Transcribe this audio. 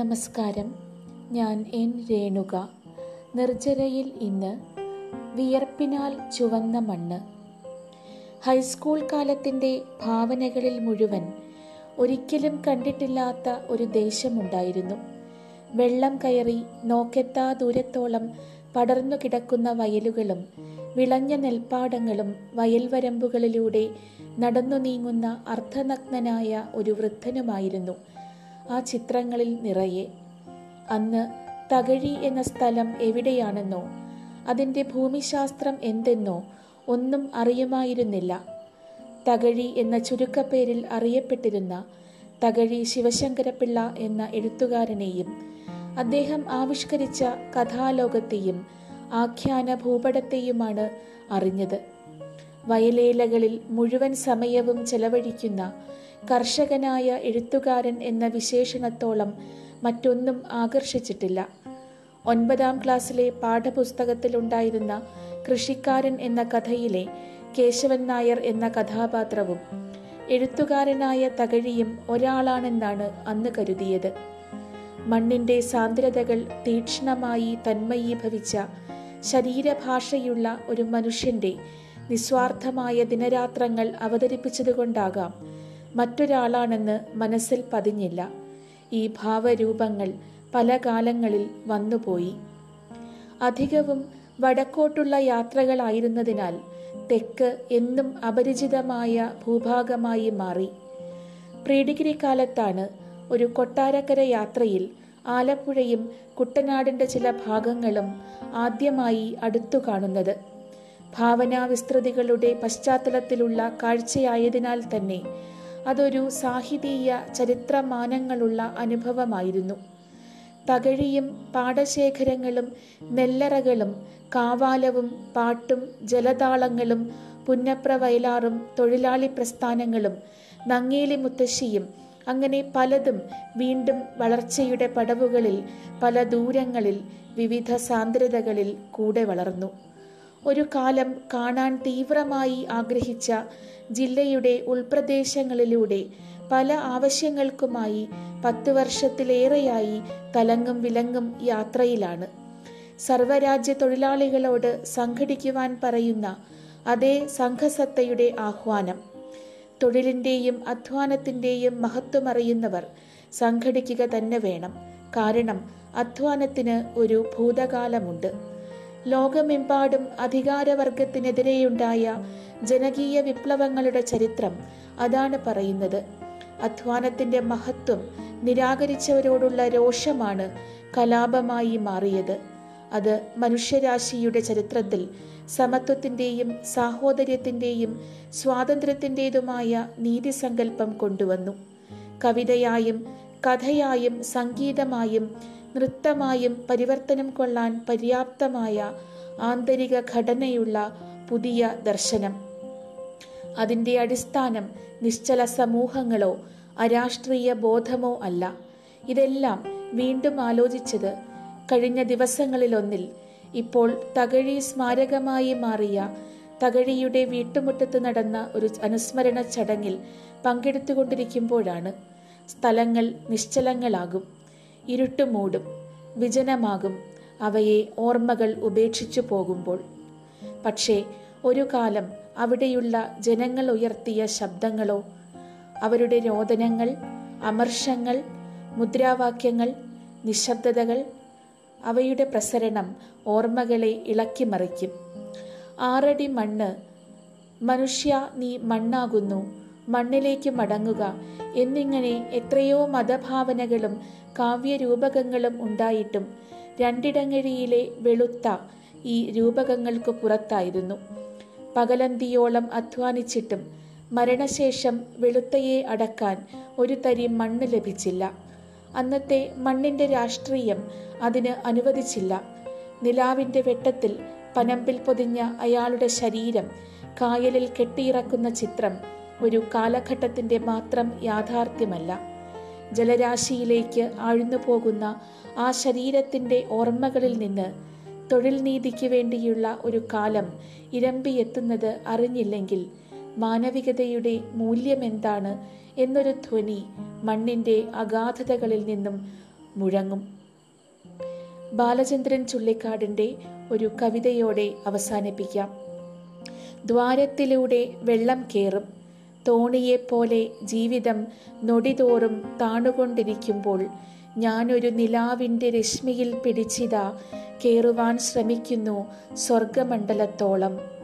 നമസ്കാരം. ഞാൻ എൻ രേണുക. നിർജരയിൽ ഇന്ന് വിയർപ്പിനാൽ ചുവന്ന മണ്ണ്. ഹൈസ്കൂൾ കാലത്തിന്റെ ഭാവനകളിൽ മുഴുവൻ ഒരിക്കലും കണ്ടിട്ടില്ലാത്ത ഒരു ദേശമുണ്ടായിരുന്നു. വെള്ളം കയറി നോക്കെത്താ ദൂരത്തോളം പടർന്നു കിടക്കുന്ന വയലുകളും വിളഞ്ഞ നെൽപ്പാടങ്ങളും വയൽവരമ്പുകളിലൂടെ നടന്നു നീങ്ങുന്ന അർദ്ധനഗ്നനായ ഒരു വൃദ്ധനുമായിരുന്നു. ആ ചിത്രങ്ങളിൽ നിറയെ. അന്ന് തകഴി എന്ന സ്ഥലം എവിടെയാണെന്നോ അതിന്റെ ഭൂമിശാസ്ത്രം എന്തെന്നോ ഒന്നും അറിയുമായിരുന്നില്ല. തകഴി എന്ന ചുരുക്കപ്പേരിൽ അറിയപ്പെട്ടിരുന്ന തകഴി ശിവശങ്കരപിള്ള എന്ന എഴുത്തുകാരനെയും അദ്ദേഹം ആവിഷ്കരിച്ച കഥാലോകത്തെയും ആഖ്യാന ഭൂപടത്തെയുമാണ് അറിഞ്ഞത്. വയലേലകളിൽ മുഴുവൻ സമയവും ചെലവഴിക്കുന്ന കർഷകനായ എഴുത്തുകാരൻ എന്ന വിശേഷണത്തോളം മറ്റൊന്നും ആകർഷിച്ചിട്ടില്ല. ഒൻപതാം ക്ലാസ്സിലെ പാഠപുസ്തകത്തിലുണ്ടായിരുന്ന കൃഷിക്കാരൻ എന്ന കഥയിലെ കേശവൻ നായർ എന്ന കഥാപാത്രവും എഴുത്തുകാരനായ തകഴിയും ഒരാളാണെന്നാണ് അന്ന് കരുതിയത്. മണ്ണിന്റെ സാന്ദ്രതകൾ തീക്ഷ്ണമായി തന്മയീഭവിച്ച ശരീരഭാഷയുള്ള ഒരു മനുഷ്യന്റെ നിസ്വാർത്ഥമായ ദിനരാത്രങ്ങൾ അവതരിപ്പിച്ചതുകൊണ്ടാകാം. മറ്റൊരാളാണെന്ന് മനസ്സിൽ പതിഞ്ഞില്ല. ഈ ഭാവരൂപങ്ങൾ പല കാലങ്ങളിൽ വന്നുപോയി. അധികവും വടക്കോട്ടുള്ള യാത്രകളായിരുന്നതിനാൽ തെക്ക് എന്നും അപരിചിതമായ ഭൂഭാഗമായി മാറി. പ്രീഡിഗ്രി കാലത്താണ് ഒരു കൊട്ടാരക്കര യാത്രയിൽ ആലപ്പുഴയും കുട്ടനാടിന്റെ ചില ഭാഗങ്ങളും ആദ്യമായി അടുത്തു കാണുന്നത് ഭാവനാവിസ്തൃതികളുടെ പശ്ചാത്തലത്തിലുള്ള കാഴ്ചയായതിനാൽ തന്നെ അതൊരു സാഹിതീയ ചരിത്രമാനങ്ങളുള്ള അനുഭവമായിരുന്നു. തകഴിയും പാടശേഖരങ്ങളും നെല്ലറകളും കാവാലവും പാട്ടും ജലതാളങ്ങളും പുന്നപ്ര വയലാറും തൊഴിലാളി പ്രസ്ഥാനങ്ങളും നങ്ങേലി മുത്തശ്ശിയും അങ്ങനെ പലതും വീണ്ടും വളർച്ചയുടെ പടവുകളിൽ പല ദൂരങ്ങളിൽ വിവിധ സാന്ദ്രതകളിൽ കൂടെ വളർന്നു. ഒരു കാലം കാണാൻ തീവ്രമായി ആഗ്രഹിച്ച ജില്ലയുടെ ഉൾപ്രദേശങ്ങളിലൂടെ പല ആവശ്യങ്ങൾക്കുമായി പത്ത് വർഷത്തിലേറെയായി തലങ്ങും വിലങ്ങും യാത്രയിലാണ്. സർവരാജ്യ തൊഴിലാളികളോട് സംഘടിക്കുവാൻ പറയുന്ന അതേ സംഘസത്തയുടെ ആഹ്വാനം. തൊഴിലിന്റെയും അധ്വാനത്തിന്റെയും മഹത്വമറിയുന്നവർ സംഘടിക്കുക തന്നെ വേണം. കാരണം അധ്വാനത്തിന് ഒരു ഭൂതകാലമുണ്ട്. ലോകമെമ്പാടും അധികാരവർഗത്തിനെതിരെയുണ്ടായ ജനകീയ വിപ്ലവങ്ങളുടെ ചരിത്രം അതാണ് പറയുന്നത്. അധ്വാനത്തിന്റെ മഹത്വം നിരാകരിച്ചവരോടുള്ള രോഷമാണ് കലാപമായി മാറിയത്. അത് മനുഷ്യരാശിയുടെ ചരിത്രത്തിൽ സമത്വത്തിന്റെയും സാഹോദര്യത്തിന്റെയും സ്വാതന്ത്ര്യത്തിന്റെതുമായ നീതിസങ്കല്പം കൊണ്ടുവന്നു. കവിതയായും കഥയായും സംഗീതമായും നൃത്തമായും പരിവർത്തനം കൊള്ളാൻ പര്യാപ്തമായ ആന്തരിക ഘടനയുള്ള പുതിയ ദർശനം. അതിന്റെ അടിസ്ഥാനം നിശ്ചല സമൂഹങ്ങളോ അരാഷ്ട്രീയ ബോധമോ അല്ല. ഇതെല്ലാം വീണ്ടും ആലോചിച്ചത് കഴിഞ്ഞ ദിവസങ്ങളിലൊന്നിൽ. ഇപ്പോൾ തകഴി സ്മാരകമായി മാറിയ തകഴിയുടെ വീട്ടുമുറ്റത്ത് നടന്ന ഒരു അനുസ്മരണ ചടങ്ങിൽ പങ്കെടുത്തുകൊണ്ടിരിക്കുമ്പോഴാണ് സ്ഥലങ്ങൾ നിശ്ചലങ്ങളാകും. ഇരുട്ടുമൂടും വിജനമാകും. അവയെ ഓർമ്മകൾ ഉപേക്ഷിച്ചു പോകുമ്പോൾ. പക്ഷേ ഒരു കാലം അവിടെയുള്ള ജനങ്ങൾ ഉയർത്തിയ ശബ്ദങ്ങളോ അവരുടെ രോദനങ്ങൾ അമർഷങ്ങൾ മുദ്രാവാക്യങ്ങൾ നിശബ്ദതകൾ അവയുടെ പ്രസരണം ഓർമ്മകളെ ഇളക്കിമറിക്കും ആറടി മണ്ണ് മനുഷ്യ നീ മണ്ണാകുന്നു. മണ്ണിലേക്ക് മടങ്ങുക എന്നിങ്ങനെ എത്രയോ മതഭാവനകളും കാവ്യരൂപകങ്ങളും ഉണ്ടായിട്ടും രണ്ടിടങ്ങഴിയിലെ വെളുത്ത ഈ രൂപകങ്ങൾക്ക് പുറത്തായിരുന്നു. പകലന്തിയോളം അധ്വാനിച്ചിട്ടും മരണശേഷം വെളുത്തയെ അടക്കാൻ ഒരു തരി മണ്ണ് ലഭിച്ചില്ല. അന്നത്തെ മണ്ണിന്റെ രാഷ്ട്രീയം അതിന് അനുവദിച്ചില്ല. നിലാവിന്റെ വെട്ടത്തിൽ പനമ്പിൽ പൊതിഞ്ഞ അയാളുടെ ശരീരം കായലിൽ കെട്ടിയിറക്കുന്ന ചിത്രം ഒരു കാലഘട്ടത്തിന്റെ മാത്രം യാഥാർത്ഥ്യമല്ല. ജലരാശിയിലേക്ക് ആഴ്ന്നു പോകുന്ന ആ ശരീരത്തിന്റെ ഓർമ്മകളിൽ നിന്ന് തൊഴിൽ നീതിക്ക് വേണ്ടിയുള്ള ഒരു കാലം ഇരമ്പിയെത്തുന്നത് അറിഞ്ഞില്ലെങ്കിൽ മാനവികതയുടെ മൂല്യമെന്താണ് എന്നൊരു ധ്വനി മണ്ണിന്റെ അഗാധതകളിൽ നിന്നും മുഴങ്ങും. ബാലചന്ദ്രൻ ചുള്ളിക്കാടിന്റെ ഒരു കവിതയോടെ അവസാനിപ്പിക്കാം. ദ്വാരത്തിലൂടെ വെള്ളം കേറും തോണിയെപ്പോലെ ജീവിതം നൊടിതോറും താണുകൊണ്ടിരിക്കുമ്പോൾ ഞാനൊരു നിലാവിന്റെ രശ്മിയിൽ പിടിച്ചിതാ കയറുവാൻ ശ്രമിക്കുന്നു സ്വർഗമണ്ഡലത്തോളം